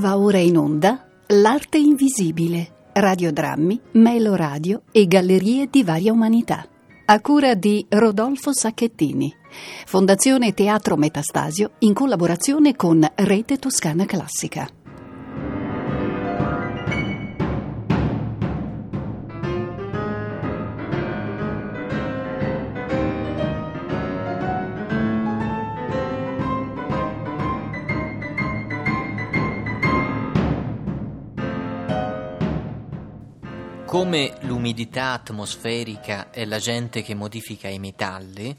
Va ora in onda L'arte invisibile, radiodrammi, meloradio e gallerie di varia umanità. A cura di Rodolfo Sacchettini. Fondazione Teatro Metastasio in collaborazione con Rete Toscana Classica. Come l'umidità atmosferica è l'agente che modifica i metalli,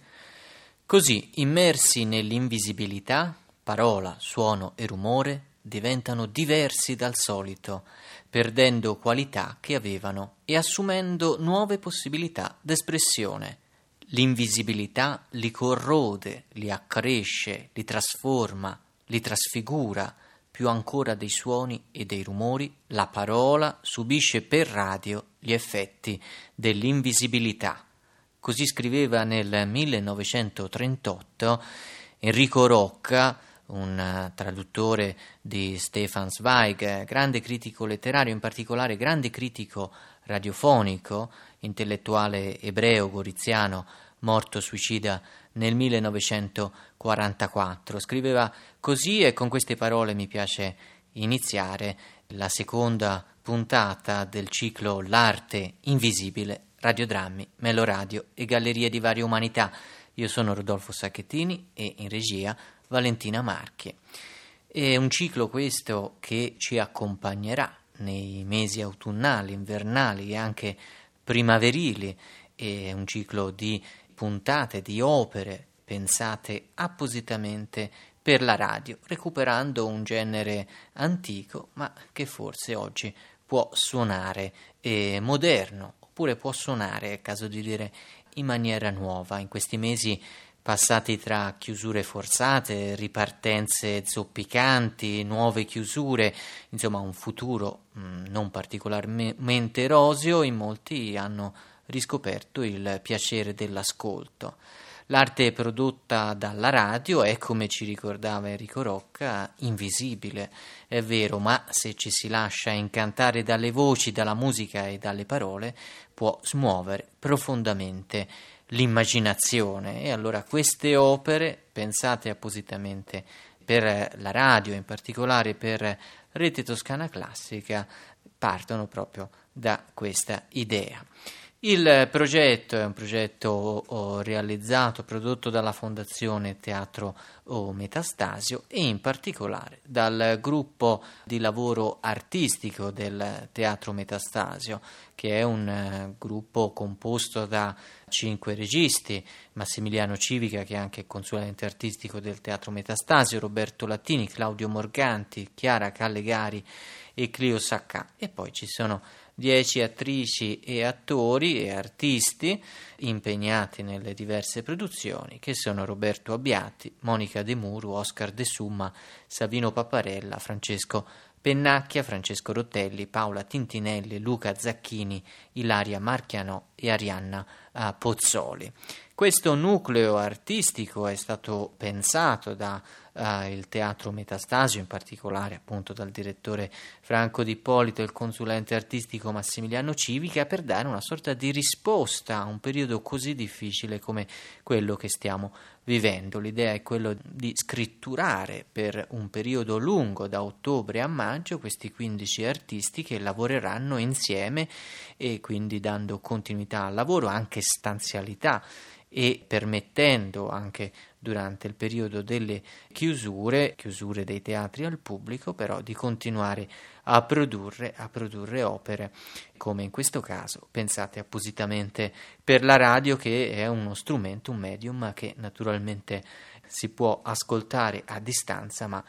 così immersi nell'invisibilità, parola, suono e rumore diventano diversi dal solito, perdendo qualità che avevano e assumendo nuove possibilità d'espressione. L'invisibilità li corrode, li accresce, li trasforma, li trasfigura, più ancora dei suoni e dei rumori, la parola subisce per radio gli effetti dell'invisibilità. Così scriveva nel 1938 Enrico Rocca, un traduttore di Stefan Zweig, grande critico letterario, in particolare grande critico radiofonico, intellettuale ebreo goriziano, morto suicida nel 1944. Scriveva così e con queste parole mi piace iniziare la seconda puntata del ciclo L'arte invisibile, radiodrammi, meloradio e gallerie di varie umanità. Io sono Rodolfo Sacchettini e in regia Valentina Marchi. È un ciclo questo che ci accompagnerà nei mesi autunnali, invernali e anche primaverili. È un ciclo di puntate di opere pensate appositamente per la radio, recuperando un genere antico, ma che forse oggi può suonare eh, moderno, oppure può suonare, è caso di dire, in maniera nuova. In questi mesi passati tra chiusure forzate, ripartenze zoppicanti, nuove chiusure, insomma un futuro mh, mm, non particolarmente roseo, in molti hanno riscoperto il piacere dell'ascolto. L'arte prodotta dalla radio è, come ci ricordava Enrico Rocca, invisibile, è vero, ma se ci si lascia incantare dalle voci, dalla musica e dalle parole, può smuovere profondamente l'immaginazione. E allora queste opere, pensate appositamente per la radio, in particolare per Rete Toscana Classica, partono proprio da questa idea. Il progetto è un progetto realizzato, prodotto dalla Fondazione Teatro Metastasio e in particolare dal gruppo di lavoro artistico del Teatro Metastasio, che è un uh, gruppo composto da cinque registi, Massimiliano Civica che è anche consulente artistico del Teatro Metastasio, Roberto Lattini, Claudio Morganti, Chiara Callegari e Clio Saccà. E poi ci sono dieci attrici e attori e artisti impegnati nelle diverse produzioni che sono Roberto Abbiati, Monica De Muru, Oscar De Summa, Savino Paparella, Francesco Pennacchia, Francesco Rottelli, Paola Tintinelli, Luca Zacchini, Ilaria Marchianò e Arianna uh, Pozzoli. Questo nucleo artistico è stato pensato dal uh, Teatro Metastasio, in particolare appunto dal direttore Franco Di Polito e il consulente artistico Massimiliano Civica, per dare una sorta di risposta a un periodo così difficile come quello che stiamo vivendo. L'idea è quella di scritturare per un periodo lungo, da ottobre a maggio, questi 15 artisti che lavoreranno insieme e quindi dando continuità al lavoro, anche stanzialità e permettendo anche durante il periodo delle chiusure, chiusure dei teatri al pubblico, però di continuare a produrre, a produrre opere, come in questo caso, pensate appositamente per la radio che è uno strumento, un medium che naturalmente si può ascoltare a distanza, ma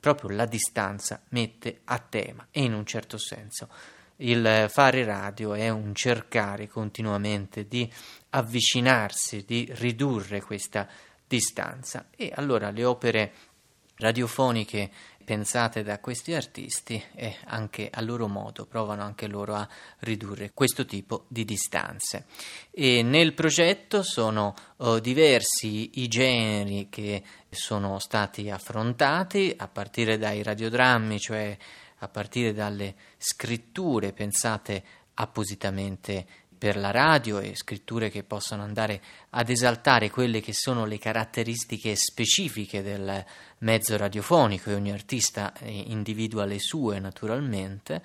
proprio la distanza mette a tema e in un certo senso. Il fare radio è un cercare continuamente di avvicinarsi, di ridurre questa e allora le opere radiofoniche pensate da questi artisti e anche a loro modo provano anche loro a ridurre questo tipo di distanze. E nel progetto sono oh, diversi i generi che sono stati affrontati a partire dai radiodrammi, cioè a partire dalle scritture pensate appositamente per la radio e scritture che possono andare ad esaltare quelle che sono le caratteristiche specifiche del mezzo radiofonico e ogni artista eh, individua le sue naturalmente.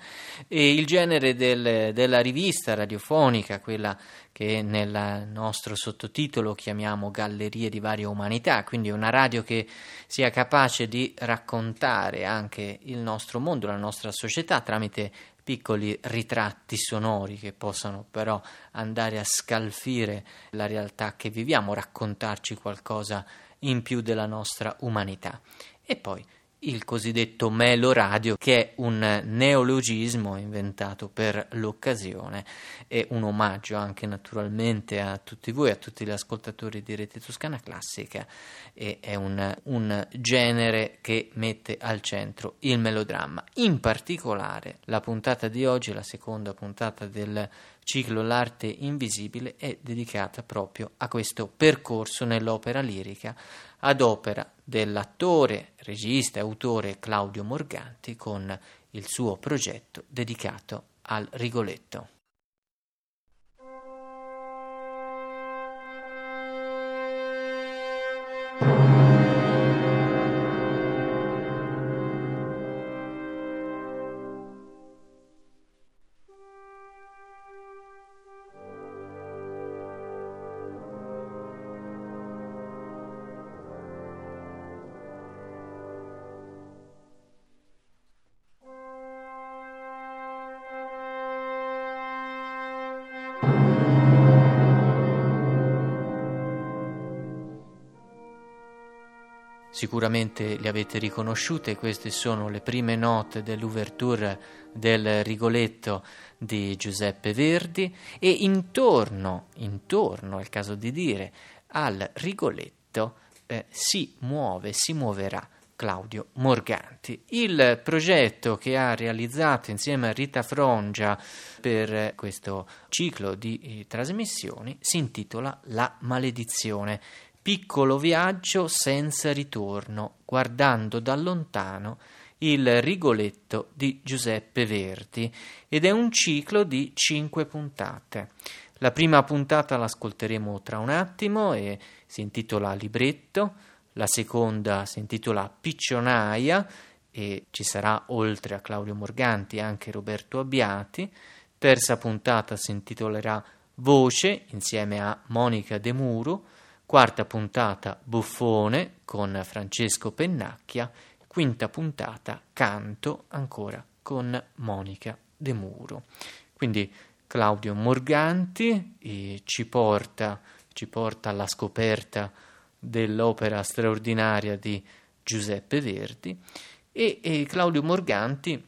E il genere del, della rivista radiofonica, quella che nel nostro sottotitolo chiamiamo Gallerie di varia umanità, quindi una radio che sia capace di raccontare anche il nostro mondo, la nostra società tramite piccoli ritratti sonori che possano però andare a scalfire la realtà che viviamo, raccontarci qualcosa in più della nostra umanità. E poi il cosiddetto meloradio, che è un neologismo inventato per l'occasione e un omaggio anche naturalmente a tutti voi, a tutti gli ascoltatori di Rete Toscana Classica, e è un, un genere che mette al centro il melodramma. In particolare la puntata di oggi, la seconda puntata del ciclo L'arte invisibile, è dedicata proprio a questo percorso nell'opera lirica ad opera dell'attore, regista e autore Claudio Morganti con il suo progetto dedicato al Rigoletto. Sicuramente le avete riconosciute, queste sono le prime note dell'ouverture del Rigoletto di Giuseppe Verdi e intorno, intorno, è il caso di dire, al Rigoletto eh, si muove, si muoverà Claudio Morganti. Il progetto che ha realizzato insieme a Rita Frongia per questo ciclo di eh, trasmissioni si intitola La maledizione piccolo viaggio senza ritorno, guardando da lontano il Rigoletto di Giuseppe Verdi ed è un ciclo di cinque puntate. La prima puntata l'ascolteremo tra un attimo e si intitola Libretto, la seconda si intitola Piccionaia e ci sarà oltre a Claudio Morganti anche Roberto Abbiati, terza puntata si intitolerà Voce insieme a Monica De Muro, quarta puntata Buffone con Francesco Pennacchia, quinta puntata Canto ancora con Monica De Muro. Quindi Claudio Morganti ci, porta, ci porta alla scoperta dell'opera straordinaria di Giuseppe Verdi e, e Claudio Morganti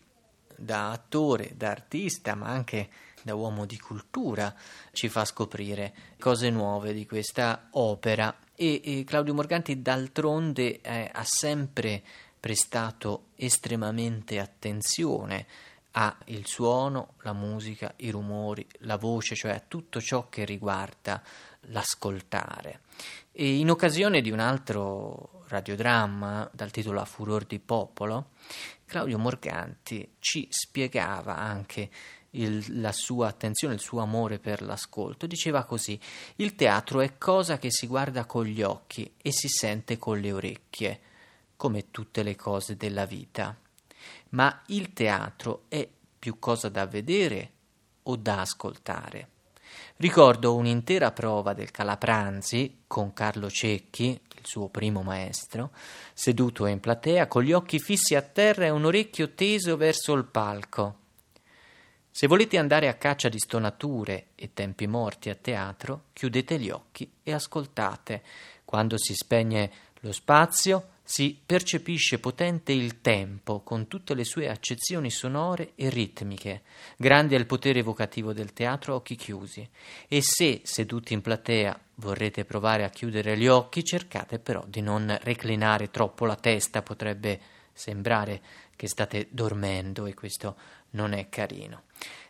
da attore, da artista, ma anche da uomo di cultura, ci fa scoprire cose nuove di questa opera e, e Claudio Morganti d'altronde eh, ha sempre prestato estremamente attenzione al suono, la musica, i rumori, la voce, cioè a tutto ciò che riguarda l'ascoltare. E in occasione di un altro radiodramma dal titolo A furor di popolo, Claudio Morganti ci spiegava anche il, la sua attenzione, il suo amore per l'ascolto. Diceva così: Il teatro è cosa che si guarda con gli occhi e si sente con le orecchie, come tutte le cose della vita. Ma il teatro è più cosa da vedere o da ascoltare. Ricordo un'intera prova del Calapranzi con Carlo Cecchi, il suo primo maestro, seduto in platea con gli occhi fissi a terra e un orecchio teso verso il palco. Se volete andare a caccia di stonature e tempi morti a teatro, chiudete gli occhi e ascoltate. Quando si spegne lo spazio, si percepisce potente il tempo con tutte le sue accezioni sonore e ritmiche. Grande è il potere evocativo del teatro a occhi chiusi. E se, seduti in platea, vorrete provare a chiudere gli occhi, cercate però di non reclinare troppo la testa, potrebbe sembrare che state dormendo e questo non è carino.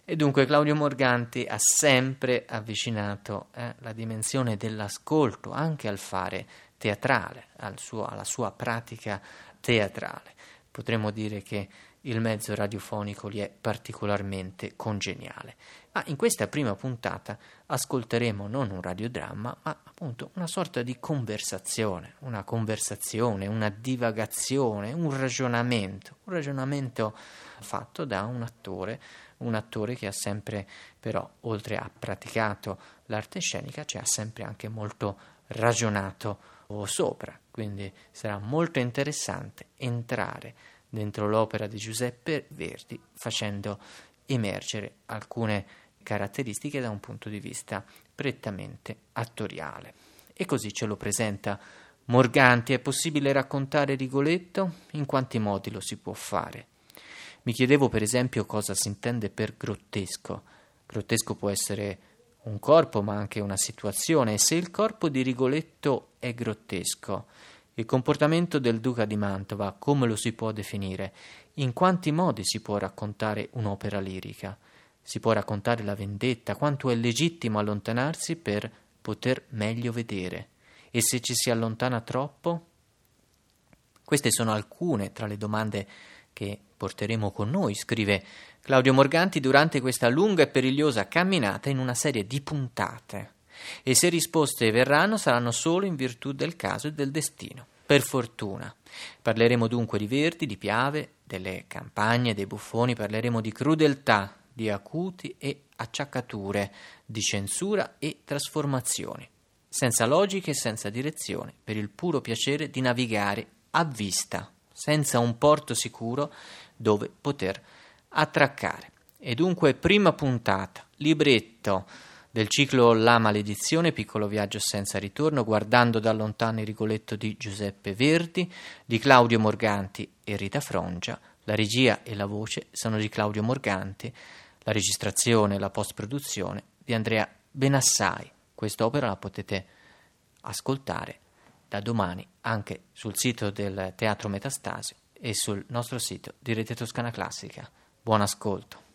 E dunque Claudio Morganti ha sempre avvicinato eh, la dimensione dell'ascolto anche al fare teatrale, al suo, alla sua pratica teatrale. Potremmo dire che il mezzo radiofonico gli è particolarmente congeniale. Ma in questa prima puntata ascolteremo non un radiodramma, ma appunto una sorta di conversazione, una conversazione, una divagazione, un ragionamento, un ragionamento fatto da un attore, un attore che ha sempre però, oltre a praticato l'arte scenica, ci ha sempre anche molto ragionato sopra, quindi sarà molto interessante entrare dentro l'opera di Giuseppe Verdi facendo emergere alcune caratteristiche da un punto di vista prettamente attoriale. E così ce lo presenta Morganti. È possibile raccontare Rigoletto? In quanti modi lo si può fare? Mi chiedevo per esempio cosa si intende per grottesco. Grottesco può essere un corpo ma anche una situazione e se il corpo di Rigoletto è grottesco, il comportamento del duca di Mantova come lo si può definire? In quanti modi si può raccontare un'opera lirica? Si può raccontare la vendetta, quanto è legittimo allontanarsi per poter meglio vedere? E se ci si allontana troppo? Queste sono alcune tra le domande che porteremo con noi, scrive Claudio Morganti durante questa lunga e perigliosa camminata in una serie di puntate. E se risposte verranno saranno solo in virtù del caso e del destino. Per fortuna. Parleremo dunque di Verdi, di Piave, delle campagne, dei buffoni, parleremo di crudeltà, di acuti e acciaccature, di censura e trasformazioni, senza logica e senza direzione, per il puro piacere di navigare a vista, senza un porto sicuro dove poter attraccare. E dunque, prima puntata, libretto del ciclo La maledizione, piccolo viaggio senza ritorno, guardando da lontano il Rigoletto di Giuseppe Verdi, di Claudio Morganti e Rita Frongia. La regia e la voce sono di Claudio Morganti, la registrazione e la post-produzione di Andrea Benassai. Quest'opera la potete ascoltare da domani anche sul sito del Teatro Metastasio e sul nostro sito di Rete Toscana Classica. Buon ascolto.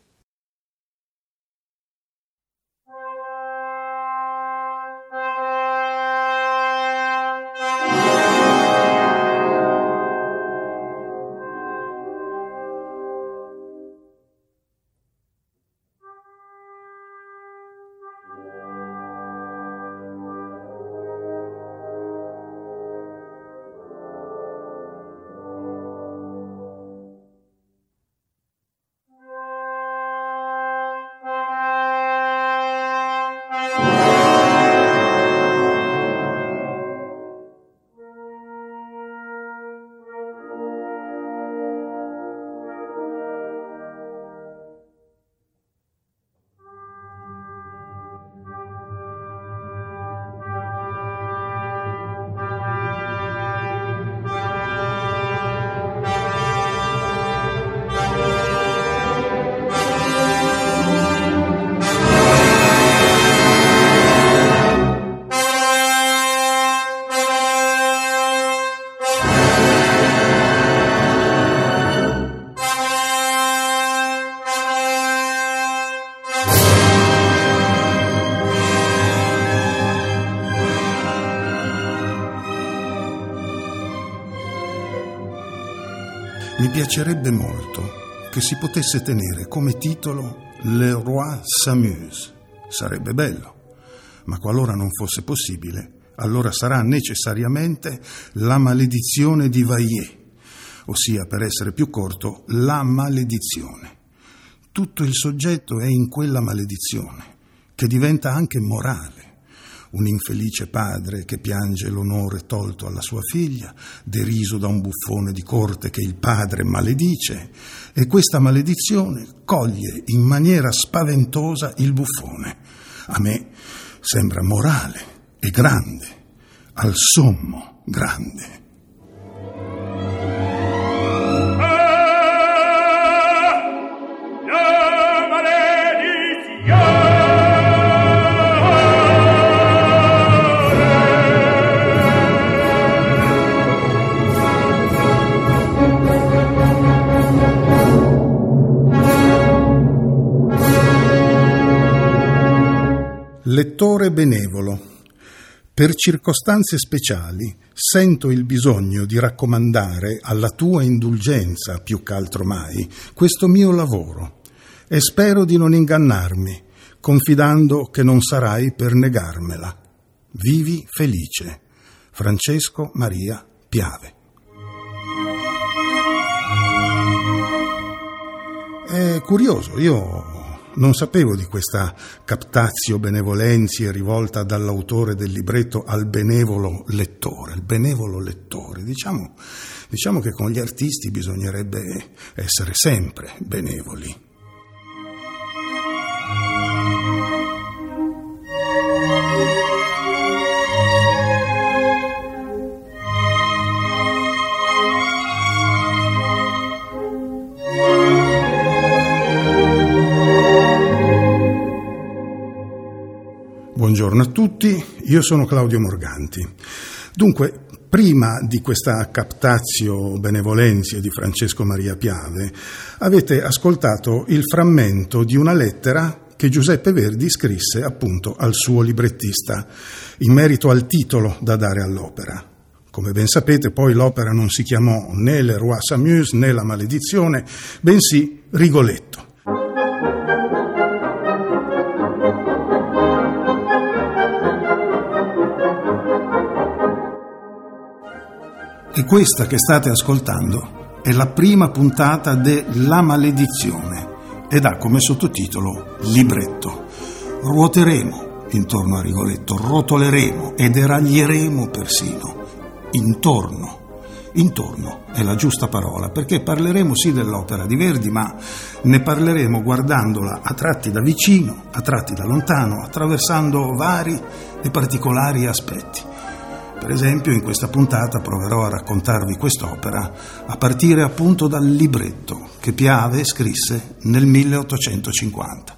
Piacerebbe molto che si potesse tenere come titolo Le Roi s'amuse. Sarebbe bello, ma qualora non fosse possibile, allora sarà necessariamente La maledizione di Vaillet, ossia, per essere più corto, La maledizione. Tutto il soggetto è in quella maledizione, che diventa anche morale un infelice padre che piange l'onore tolto alla sua figlia, deriso da un buffone di corte che il padre maledice, e questa maledizione coglie in maniera spaventosa il buffone. A me sembra morale e grande, al sommo grande. Benevolo. Per circostanze speciali sento il bisogno di raccomandare alla tua indulgenza, più ch'altro mai, questo mio lavoro e spero di non ingannarmi, confidando che non sarai per negarmela. Vivi felice. Francesco Maria Piave. È curioso, io non sapevo di questa captazio benevolenzie rivolta dall'autore del libretto al benevolo lettore, il benevolo lettore. Diciamo, diciamo che con gli artisti bisognerebbe essere sempre benevoli. Buongiorno a tutti, io sono Claudio Morganti. Dunque, prima di questa captazio benevolenzie di Francesco Maria Piave, avete ascoltato il frammento di una lettera che Giuseppe Verdi scrisse appunto al suo librettista in merito al titolo da dare all'opera. Come ben sapete, poi l'opera non si chiamò né Le Roi Samus né La Maledizione, bensì Rigoletto. E questa che state ascoltando è la prima puntata de La maledizione ed ha come sottotitolo Libretto. Ruoteremo intorno a Rigoletto, rotoleremo e deraglieremo persino. Intorno. Intorno è la giusta parola, perché parleremo sì dell'opera di Verdi, ma ne parleremo guardandola a tratti da vicino, a tratti da lontano, attraversando vari e particolari aspetti. Per esempio, in questa puntata proverò a raccontarvi quest'opera a partire appunto dal libretto che Piave scrisse nel 1850.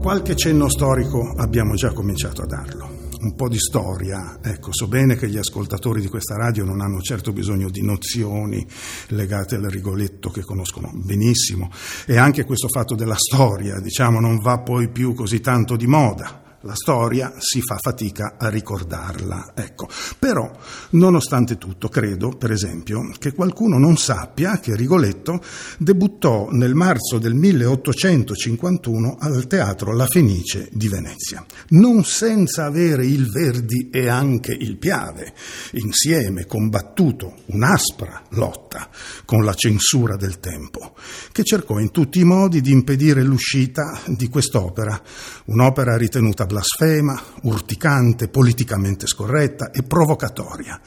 Qualche cenno storico abbiamo già cominciato a darlo un po' di storia. Ecco, so bene che gli ascoltatori di questa radio non hanno certo bisogno di nozioni legate al Rigoletto che conoscono benissimo e anche questo fatto della storia, diciamo, non va poi più così tanto di moda la storia si fa fatica a ricordarla. Ecco. Però, nonostante tutto, credo, per esempio, che qualcuno non sappia che Rigoletto debuttò nel marzo del 1851 al Teatro La Fenice di Venezia, non senza avere il Verdi e anche il Piave insieme combattuto un'aspra lotta con la censura del tempo, che cercò in tutti i modi di impedire l'uscita di quest'opera, un'opera ritenuta blasfema, urticante, politicamente scorretta e provocatoria,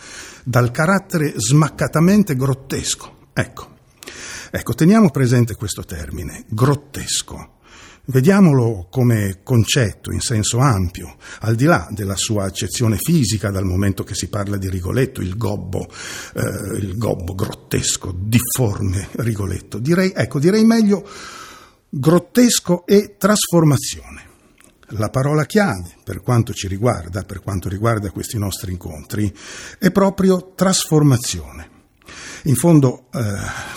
dal carattere smaccatamente grottesco. Ecco, ecco, teniamo presente questo termine, grottesco. Vediamolo come concetto in senso ampio, al di là della sua accezione fisica, dal momento che si parla di Rigoletto, il gobbo, eh, il gobbo grottesco, difforme Rigoletto. Direi, ecco, direi meglio grottesco e trasformazione. La parola chiave, per quanto ci riguarda, per quanto riguarda questi nostri incontri, è proprio trasformazione. In fondo, eh,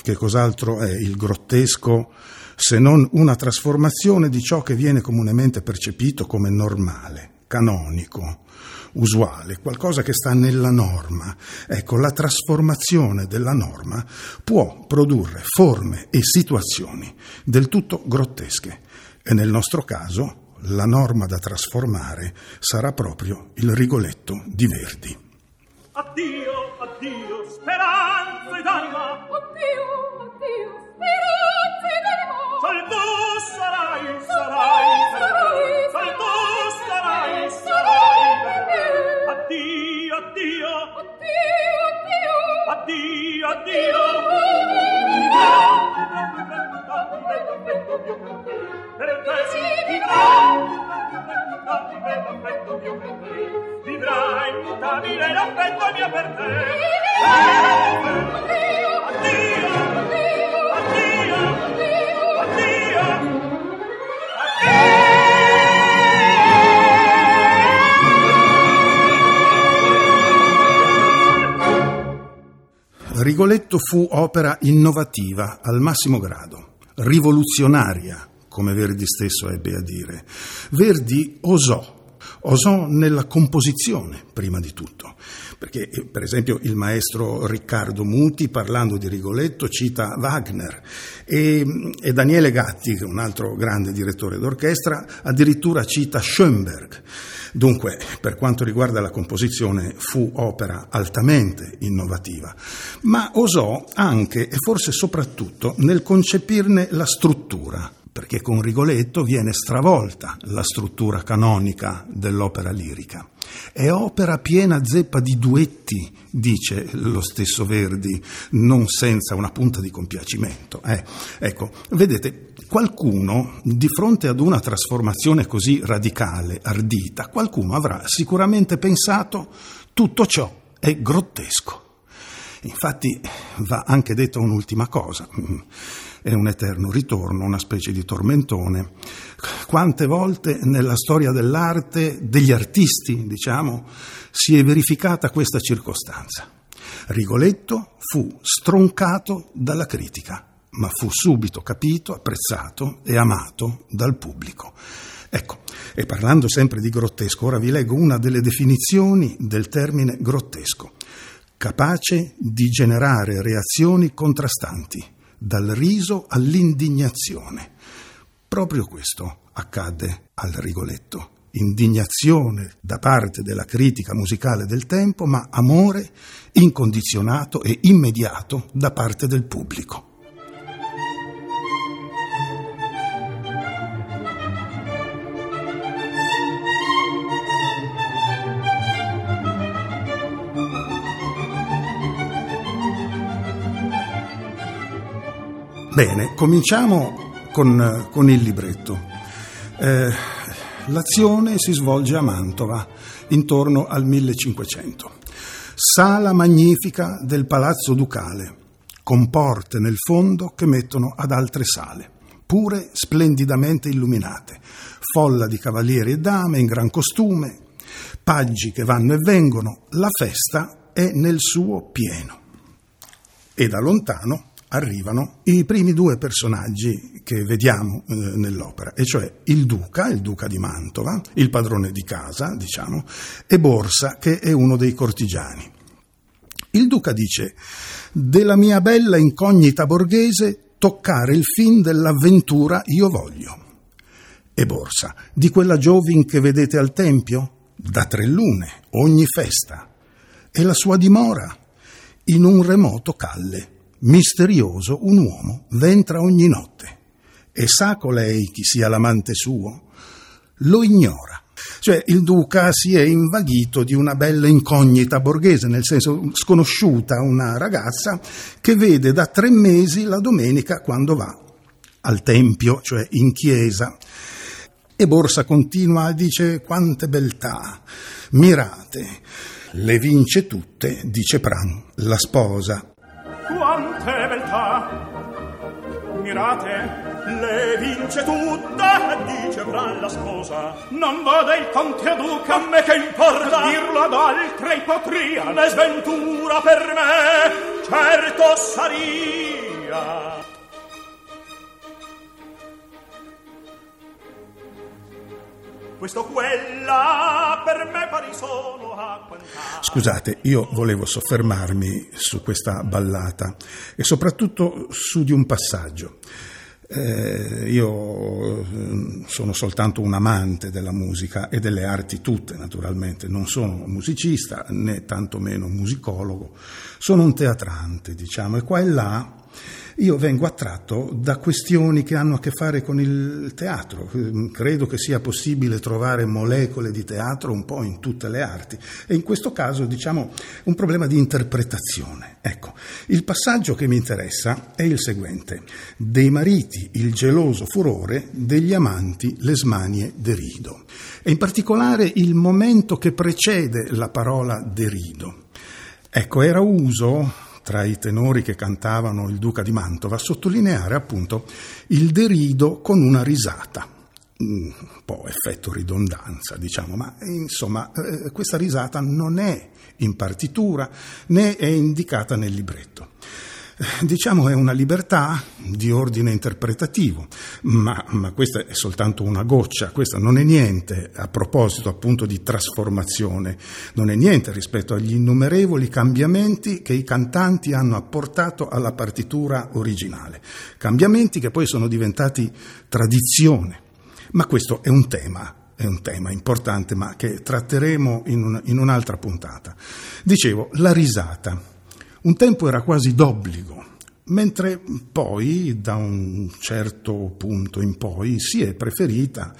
che cos'altro è il grottesco se non una trasformazione di ciò che viene comunemente percepito come normale, canonico, usuale, qualcosa che sta nella norma. Ecco, la trasformazione della norma può produrre forme e situazioni del tutto grottesche e nel nostro caso la norma da trasformare sarà proprio il Rigoletto di Verdi. Addio, addio, speranze d'anima. Addio, addio, speranze d'anima. Sal tu sarai, sarai, sarai, sal tu sarai, sarai. Addio, addio, Addio, addio, addio, addio. Rigoletto fu opera innovativa al massimo grado, rivoluzionaria, come Verdi stesso ebbe a dire. Verdi osò osò nella composizione, prima di tutto, perché eh, per esempio il maestro Riccardo Muti, parlando di Rigoletto, cita Wagner e, e Daniele Gatti, un altro grande direttore d'orchestra, addirittura cita Schoenberg. Dunque, per quanto riguarda la composizione, fu opera altamente innovativa, ma osò anche e forse soprattutto nel concepirne la struttura, perché con Rigoletto viene stravolta la struttura canonica dell'opera lirica. È opera piena zeppa di duetti, dice lo stesso Verdi, non senza una punta di compiacimento. Eh, ecco, vedete, qualcuno, di fronte ad una trasformazione così radicale, ardita, qualcuno avrà sicuramente pensato tutto ciò è grottesco. Infatti va anche detta un'ultima cosa è un eterno ritorno, una specie di tormentone. Quante volte nella storia dell'arte, degli artisti, diciamo, si è verificata questa circostanza. Rigoletto fu stroncato dalla critica, ma fu subito capito, apprezzato e amato dal pubblico. Ecco, e parlando sempre di grottesco, ora vi leggo una delle definizioni del termine grottesco, capace di generare reazioni contrastanti dal riso all'indignazione. Proprio questo accadde al Rigoletto. Indignazione da parte della critica musicale del tempo, ma amore incondizionato e immediato da parte del pubblico. Bene, cominciamo con, con il libretto. Eh, l'azione si svolge a Mantova intorno al 1500. Sala magnifica del Palazzo Ducale, con porte nel fondo che mettono ad altre sale, pure splendidamente illuminate, folla di cavalieri e dame in gran costume, paggi che vanno e vengono, la festa è nel suo pieno. E da lontano arrivano i primi due personaggi che vediamo eh, nell'opera, e cioè il duca, il duca di Mantova, il padrone di casa, diciamo, e Borsa, che è uno dei cortigiani. Il duca dice, della mia bella incognita borghese toccare il fin dell'avventura io voglio. E Borsa, di quella giovin che vedete al tempio? Da tre lune, ogni festa. E la sua dimora? In un remoto calle misterioso un uomo ventra ogni notte e sa colei chi sia l'amante suo? Lo ignora. Cioè il duca si è invaghito di una bella incognita borghese, nel senso sconosciuta, una ragazza che vede da tre mesi la domenica quando va al tempio, cioè in chiesa. E Borsa continua e dice quante beltà, mirate, le vince tutte, dice Pran, la sposa, beltà mirate le vince tutta dice Bran la sposa. Non vada il conte a duca a me che importa? Dirlo ad altre potria ne sventura per me certo saria questo quella per me pari sono a. Scusate, io volevo soffermarmi su questa ballata e soprattutto su di un passaggio. Eh, io mm, sono soltanto un amante della musica e delle arti tutte, naturalmente, non sono musicista né tantomeno musicologo, sono un teatrante, diciamo, e qua e là io vengo attratto da questioni che hanno a che fare con il teatro. Credo che sia possibile trovare molecole di teatro un po' in tutte le arti e in questo caso diciamo un problema di interpretazione. Ecco, il passaggio che mi interessa è il seguente. Dei mariti il geloso furore, degli amanti le smanie derido. E in particolare il momento che precede la parola derido. Ecco, era uso tra i tenori che cantavano il duca di Mantova, sottolineare appunto il derido con una risata. un po' effetto ridondanza, diciamo, ma insomma eh, questa risata non è in partitura né è indicata nel libretto. Diciamo è una libertà di ordine interpretativo, ma, ma, questa è soltanto una goccia, questo non è niente a proposito appunto di trasformazione, non è niente rispetto agli innumerevoli cambiamenti che i cantanti hanno apportato alla partitura originale, cambiamenti che poi sono diventati tradizione. Ma questo è un tema è un tema importante, ma che tratteremo in, un, in, un'altra puntata. Dicevo, la risata. Un tempo era quasi d'obbligo, mentre poi, da un certo punto in poi, si è preferita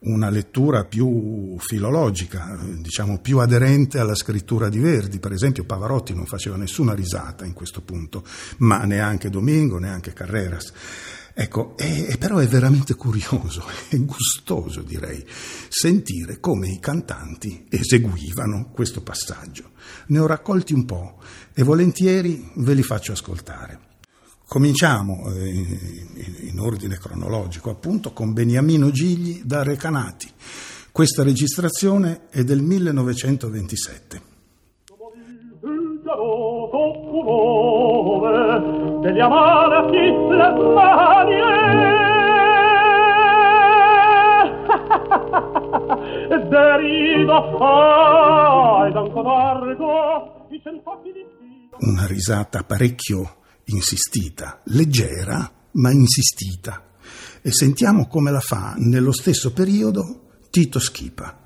una lettura più filologica, diciamo più aderente alla scrittura di Verdi. Per esempio Pavarotti non faceva nessuna risata in questo punto, ma neanche Domingo, neanche Carreras. Ecco, è, però è veramente curioso e gustoso, direi, sentire come i cantanti eseguivano questo passaggio. Ne ho raccolti un po' e volentieri ve li faccio ascoltare. Cominciamo eh, in ordine cronologico, appunto, con Beniamino Gigli da Recanati. Questa registrazione è del 1927. degli amanti le manie derido ai d'anco largo i centocchi di una risata parecchio insistita, leggera ma insistita. E sentiamo come la fa nello stesso periodo Tito Schipa.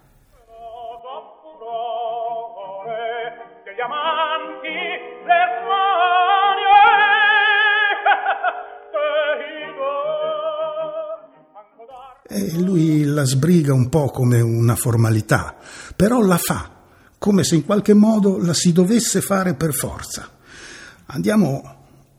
E lui la sbriga un po' come una formalità, però la fa, come se in qualche modo la si dovesse fare per forza. Andiamo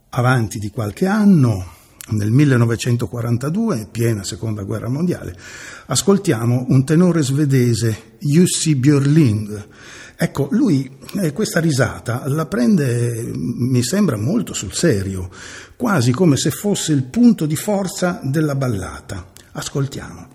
avanti di qualche anno, nel 1942, piena seconda guerra mondiale, ascoltiamo un tenore svedese, Jussi Björling. Ecco, lui eh, questa risata la prende, mi sembra, molto sul serio, quasi come se fosse il punto di forza della ballata. Ascoltiamo.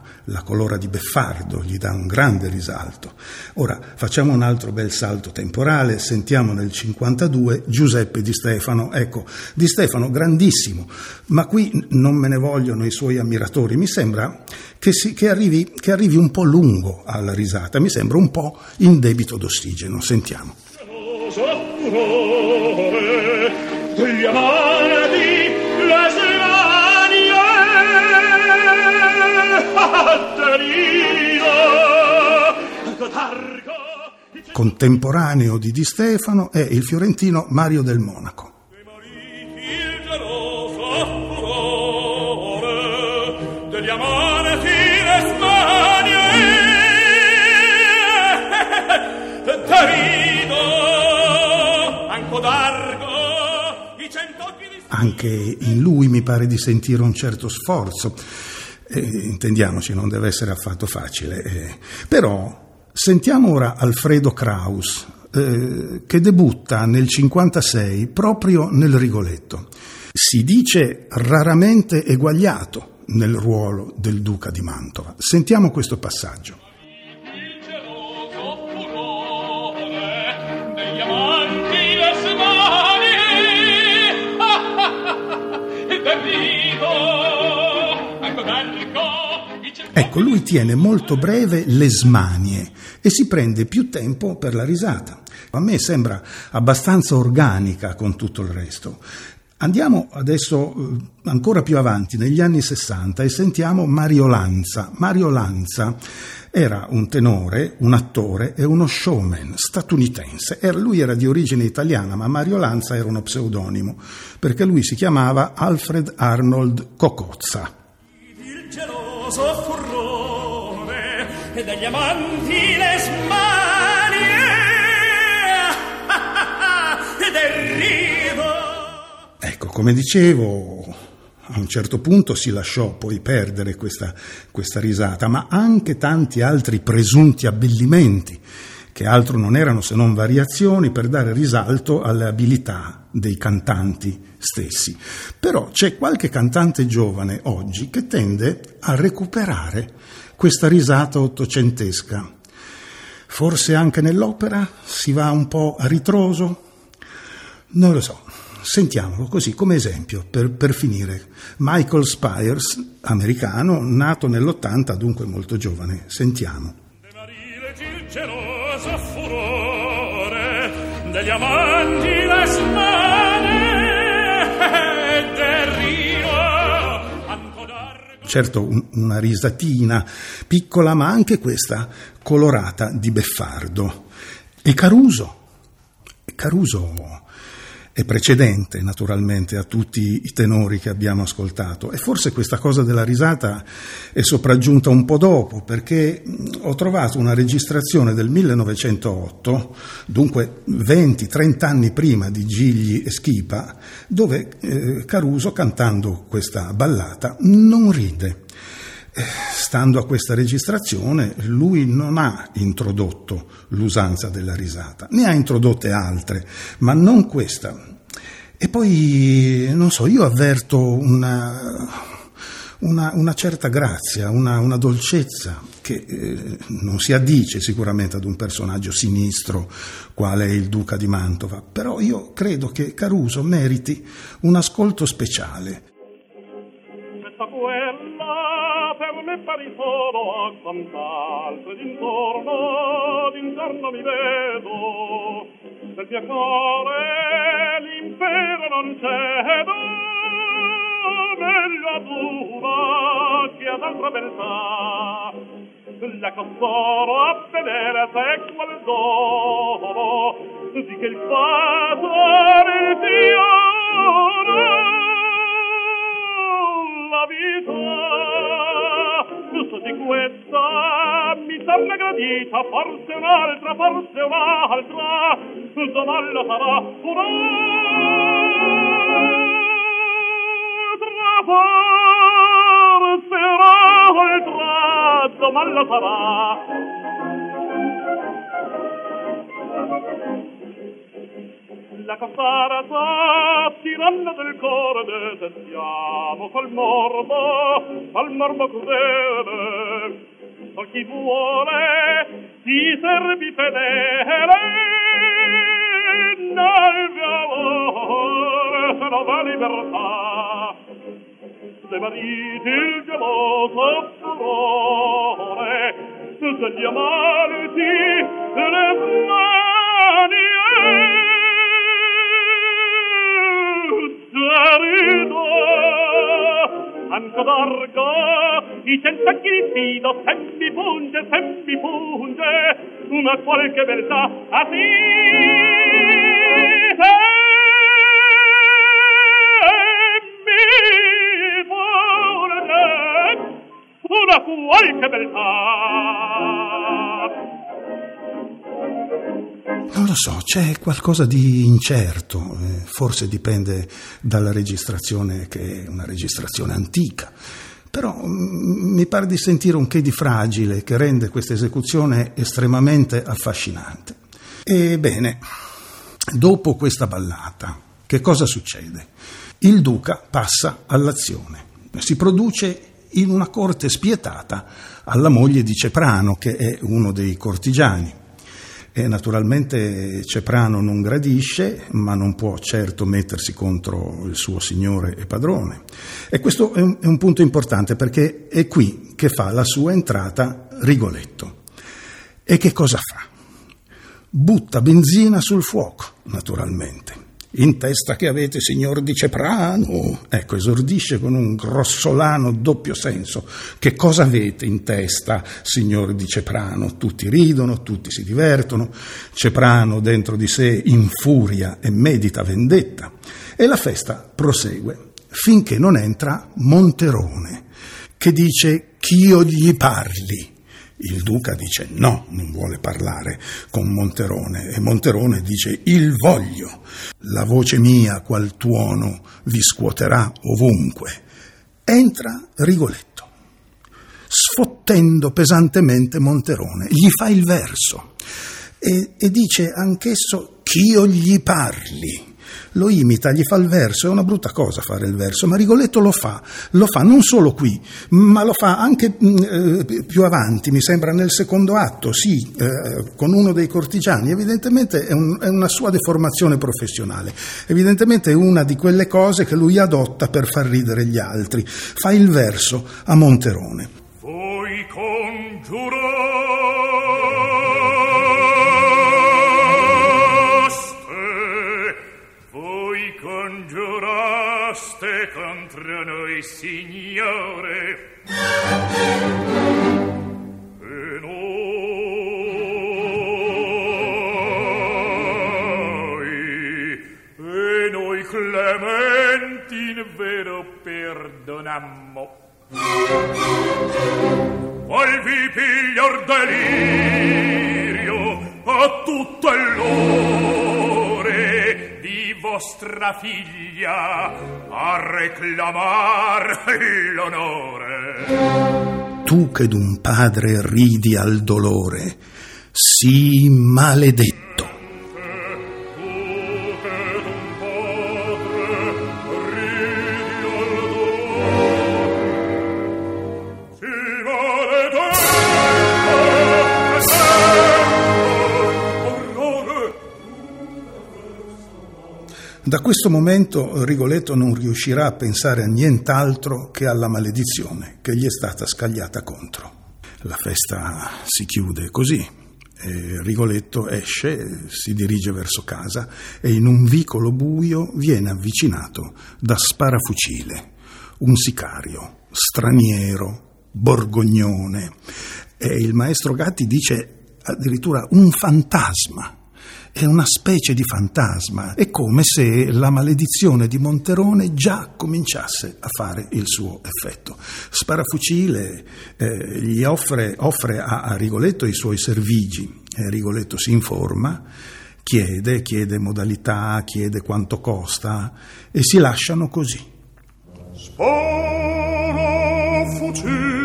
la colora di Beffardo, gli dà un grande risalto. Ora facciamo un altro bel salto temporale, sentiamo nel 52 Giuseppe Di Stefano, ecco, Di Stefano grandissimo, ma qui non me ne vogliono i suoi ammiratori, mi sembra che, si, che, arrivi, che arrivi un po' lungo alla risata, mi sembra un po' in debito d'ossigeno, sentiamo. Degli amanti Contemporaneo di Di Stefano è il fiorentino Mario del Monaco. Anche in lui mi pare di sentire un certo sforzo eh, intendiamoci, non deve essere affatto facile. Eh. Però sentiamo ora Alfredo Kraus, eh, che debutta nel 1956 proprio nel Rigoletto. Si dice raramente eguagliato nel ruolo del duca di Mantova. Sentiamo questo passaggio. Ecco, lui tiene molto breve le smanie e si prende più tempo per la risata. A me sembra abbastanza organica con tutto il resto. Andiamo adesso eh, ancora più avanti, negli anni 60, e sentiamo Mario Lanza. Mario Lanza era un tenore, un attore e uno showman statunitense. Era, lui era di origine italiana, ma Mario Lanza era uno pseudonimo, perché lui si chiamava Alfred Arnold Cocozza geloso furrone e dagli amanti le smanie e del rido. Ecco, come dicevo, a un certo punto si lasciò poi perdere questa, questa risata, ma anche tanti altri presunti abbellimenti che altro non erano se non variazioni per dare risalto alle abilità dei cantanti stessi. Però c'è qualche cantante giovane oggi che tende a recuperare questa risata ottocentesca. Forse anche nell'opera si va un po' a ritroso? Non lo so. Sentiamolo così come esempio per, per finire. Michael Spires, americano, nato nell'80, dunque molto giovane. Sentiamo. geloso furore degli amanti certo un, una risatina piccola ma anche questa colorata di beffardo. E Caruso Caruso è precedente naturalmente a tutti i tenori che abbiamo ascoltato e forse questa cosa della risata è sopraggiunta un po' dopo perché ho trovato una registrazione del 1908, dunque 20-30 anni prima di Gigli e Schipa, dove eh, Caruso cantando questa ballata non ride. Eh, stando a questa registrazione, lui non ha introdotto l'usanza della risata, ne ha introdotte altre, ma non questa. E poi, non so, io avverto una, una, una certa grazia, una, una dolcezza che eh, non si addice sicuramente ad un personaggio sinistro quale il duca di Mantova, però io credo che Caruso meriti un ascolto speciale. Quella del piacere l'impero non cedo meglio ad una che ad altra beltà la costoro a vedere se qual dono di che il padre ti la vita. Giusto di questa mi sembra gradita forse un'altra forse un'altra doman lo farà un'altra forse oltra doman lo farà. La costara tiranna del cuore detendiamo col morbo al morbo crudele. O chi vuole ti servi fedele amore se non va libertà. Dei mariti il geloso furore degli amanti le mani Rido, anche d'argo, i cent'anni di fido, se mi punge, se mi punge, una qualche beltà, a sì, lo so, c'è qualcosa di incerto, eh, forse dipende dalla registrazione che è una registrazione antica, però mm, mi pare di sentire un che di fragile che rende questa esecuzione estremamente affascinante. Ebbene, dopo questa ballata, che cosa succede? Il duca passa all'azione, si produce in una corte spietata alla moglie di Ceprano, che è uno dei cortigiani. E naturalmente Ceprano non gradisce, ma non può certo mettersi contro il suo signore e padrone. E questo è un, è un punto importante perché è qui che fa la sua entrata Rigoletto. E che cosa fa? Butta benzina sul fuoco, naturalmente in testa che avete, signor di Ceprano? Ecco, esordisce con un grossolano doppio senso. Che cosa avete in testa, signor di Ceprano? Tutti ridono, tutti si divertono. Ceprano dentro di sé infuria e medita vendetta. E la festa prosegue finché non entra Monterone, che dice ch'io gli parli. Il duca dice no, non vuole parlare con Monterone e Monterone dice il voglio. La voce mia qual tuono vi scuoterà ovunque. Entra Rigoletto, sfottendo pesantemente Monterone, gli fa il verso e, e dice anch'esso ch'io gli parli lo imita, gli fa il verso, è una brutta cosa fare il verso, ma Rigoletto lo fa, lo fa non solo qui, ma lo fa anche mm, eh, più avanti, mi sembra nel secondo atto, sì, eh, con uno dei cortigiani, evidentemente è, un, è una sua deformazione professionale, evidentemente è una di quelle cose che lui adotta per far ridere gli altri, fa il verso a Monterone. Voi congiurate contro noi, signore. E noi, e noi clementi in vero perdonammo. Qual vi piglior delirio a tutto il l'ore di vostra figlia a reclamar l'onore. Tu che d'un padre ridi al dolore, sii maledetto. Questo momento Rigoletto non riuscirà a pensare a nient'altro che alla maledizione che gli è stata scagliata contro. La festa si chiude così. Rigoletto esce, si dirige verso casa e in un vicolo buio viene avvicinato da Sparafucile, un sicario, straniero, borgognone. E il maestro Gatti dice addirittura un fantasma è una specie di fantasma, è come se la maledizione di Monterone già cominciasse a fare il suo effetto. Sparafucile eh, gli offre, offre a, a, Rigoletto i suoi servigi, eh, Rigoletto si informa, chiede, chiede modalità, chiede quanto costa e si lasciano così. Sparafucile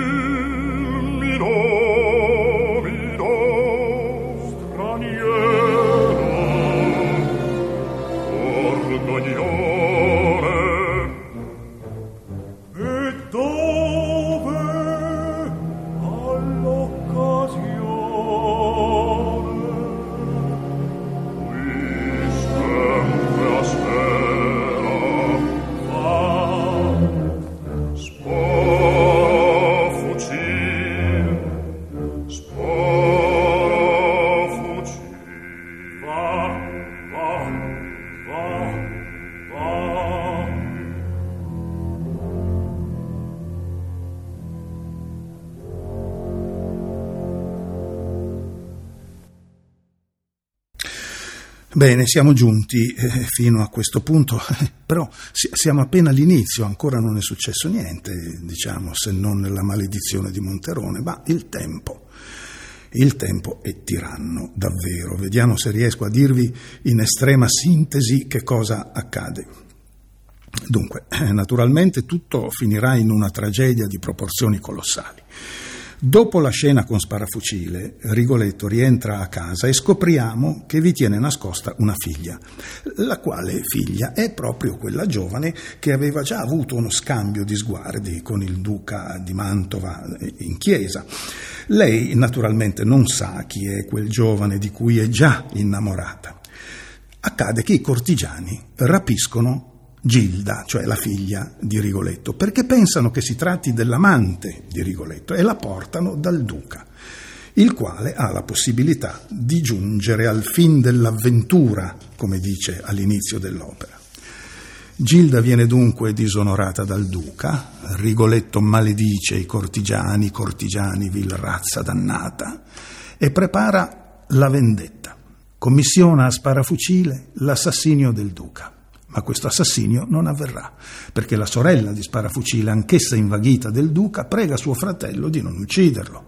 Bene, siamo giunti eh, fino a questo punto, però si, siamo appena all'inizio, ancora non è successo niente, diciamo, se non la maledizione di Monterone, ma il tempo. Il tempo è tiranno, davvero. Vediamo se riesco a dirvi in estrema sintesi che cosa accade. Dunque, eh, naturalmente tutto finirà in una tragedia di proporzioni colossali. Dopo la scena con Sparafucile, Rigoletto rientra a casa e scopriamo che vi tiene nascosta una figlia, la quale figlia è proprio quella giovane che aveva già avuto uno scambio di sguardi con il duca di Mantova in chiesa. Lei naturalmente non sa chi è quel giovane di cui è già innamorata. Accade che i cortigiani rapiscono Gilda, cioè la figlia di Rigoletto, perché pensano che si tratti dell'amante di Rigoletto e la portano dal duca, il quale ha la possibilità di giungere al fin dell'avventura, come dice all'inizio dell'opera. Gilda viene dunque disonorata dal duca, Rigoletto maledice i cortigiani, cortigiani vil razza dannata, e prepara la vendetta. Commissiona a sparafucile l'assassinio del duca ma questo assassinio non avverrà, perché la sorella di Sparafucile, anch'essa invaghita del duca, prega suo fratello di non ucciderlo.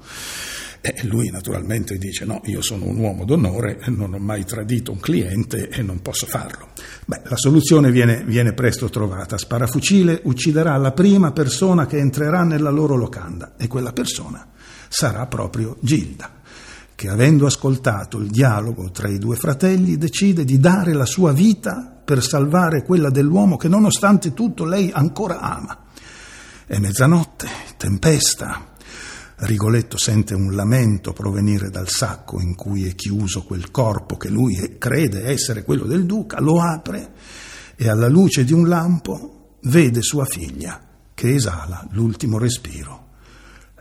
E lui naturalmente dice no, io sono un uomo d'onore, non ho mai tradito un cliente e non posso farlo. Beh, la soluzione viene, viene presto trovata. Sparafucile ucciderà la prima persona che entrerà nella loro locanda e quella persona sarà proprio Gilda che avendo ascoltato il dialogo tra i due fratelli decide di dare la sua vita per salvare quella dell'uomo che nonostante tutto lei ancora ama. È mezzanotte, tempesta. Rigoletto sente un lamento provenire dal sacco in cui è chiuso quel corpo che lui crede essere quello del duca, lo apre e alla luce di un lampo vede sua figlia che esala l'ultimo respiro.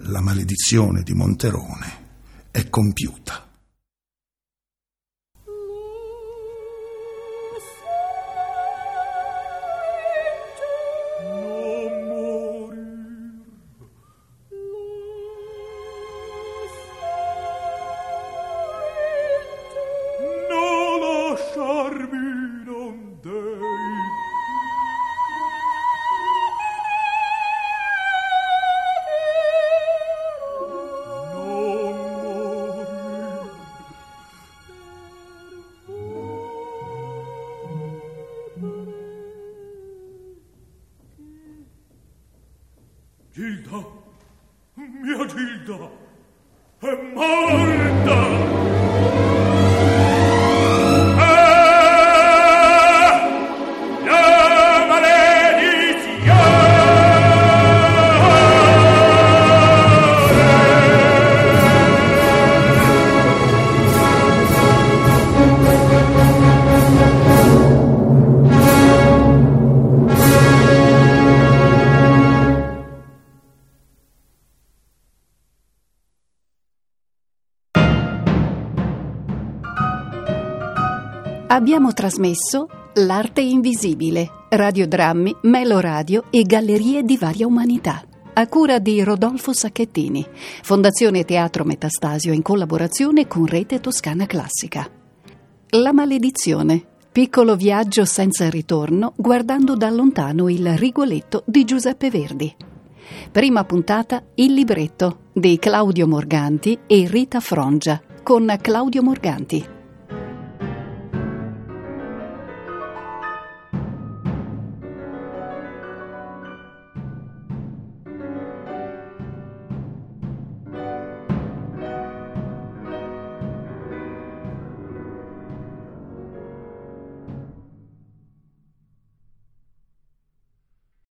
La maledizione di Monterone è compiuta. Abbiamo trasmesso L'arte invisibile, radiodrammi, meloradio e gallerie di varia umanità. A cura di Rodolfo Sacchettini, Fondazione Teatro Metastasio in collaborazione con Rete Toscana Classica. La maledizione, piccolo viaggio senza ritorno guardando da lontano il Rigoletto di Giuseppe Verdi. Prima puntata Il libretto di Claudio Morganti e Rita Frongia con Claudio Morganti.